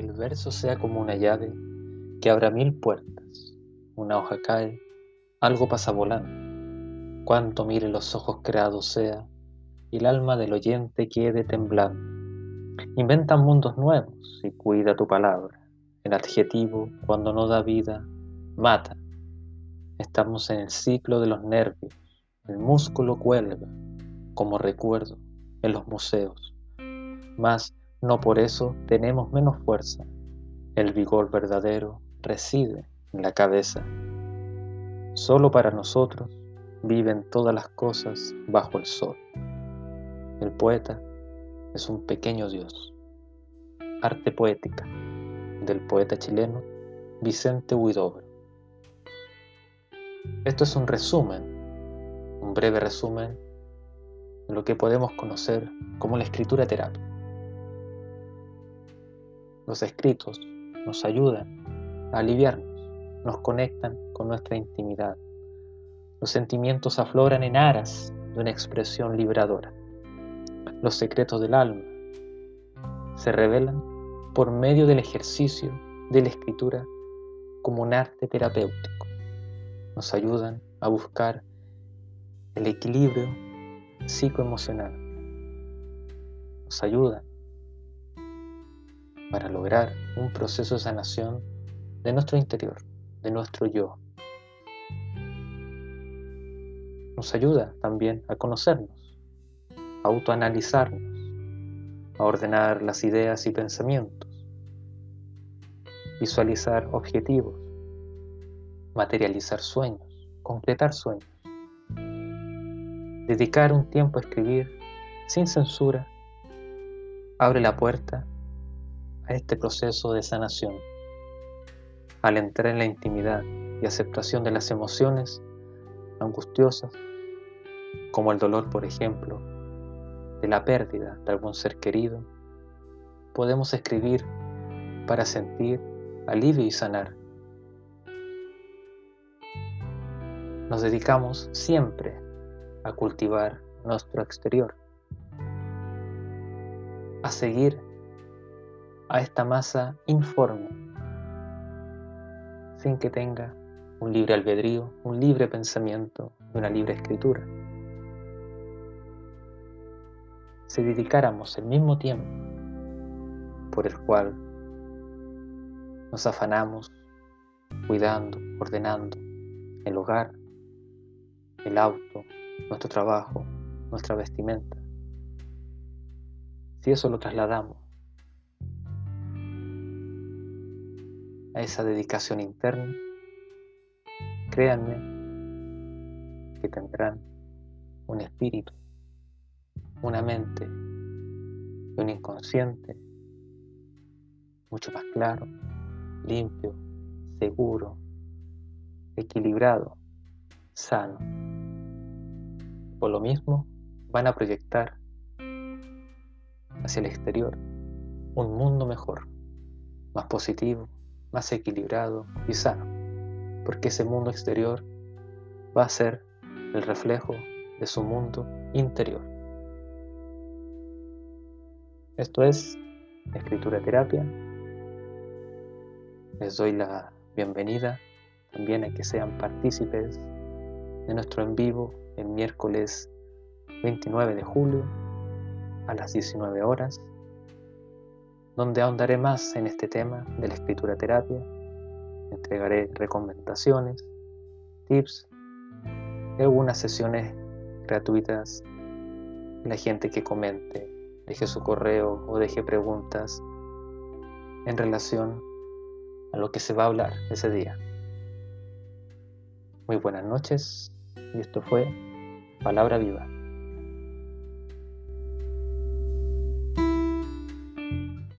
verso sea como una llave que abra mil puertas. Una hoja cae, algo pasa volando. Cuanto mire los ojos creados sea, y el alma del oyente quede temblando. Inventa mundos nuevos y cuida tu palabra. El adjetivo, cuando no da vida, mata. Estamos en el ciclo de los nervios. El músculo cuelga, como recuerdo, en los museos. Mas no por eso tenemos menos fuerza. El vigor verdadero reside en la cabeza. Solo para nosotros viven todas las cosas bajo el sol. El poeta es un pequeño dios. Arte poética del poeta chileno Vicente Huidobro. Esto es un resumen, un breve resumen de lo que podemos conocer como la escritura terapia. Los escritos nos ayudan a aliviarnos, nos conectan con nuestra intimidad. Los sentimientos afloran en aras de una expresión liberadora. Los secretos del alma se revelan por medio del ejercicio de la escritura como un arte terapéutico. Nos ayudan a buscar el equilibrio psicoemocional. Nos ayudan para lograr un proceso de sanación de nuestro interior, de nuestro yo. Nos ayuda también a conocernos, a autoanalizarnos, a ordenar las ideas y pensamientos, visualizar objetivos, materializar sueños, concretar sueños, dedicar un tiempo a escribir sin censura, abre la puerta a este proceso de sanación. Al entrar en la intimidad y aceptación de las emociones angustiosas, como el dolor, por ejemplo, de la pérdida de algún ser querido, podemos escribir para sentir alivio y sanar. Nos dedicamos siempre a cultivar nuestro exterior, a seguir a esta masa informe, sin que tenga un libre albedrío, un libre pensamiento y una libre escritura. Si dedicáramos el mismo tiempo por el cual nos afanamos cuidando, ordenando el hogar, el auto, nuestro trabajo, nuestra vestimenta. Si eso lo trasladamos a esa dedicación interna, créanme que tendrán un espíritu, una mente y un inconsciente mucho más claro, limpio, seguro, equilibrado, sano. Por lo mismo, van a proyectar hacia el exterior un mundo mejor, más positivo, más equilibrado y sano, porque ese mundo exterior va a ser el reflejo de su mundo interior. Esto es escritura terapia. Les doy la bienvenida también a que sean partícipes de nuestro en vivo el miércoles 29 de julio a las 19 horas donde ahondaré más en este tema de la escritura terapia. Entregaré recomendaciones, tips y algunas sesiones gratuitas. La gente que comente, deje su correo o deje preguntas en relación a lo que se va a hablar ese día. Muy buenas noches y esto fue Palabra Viva.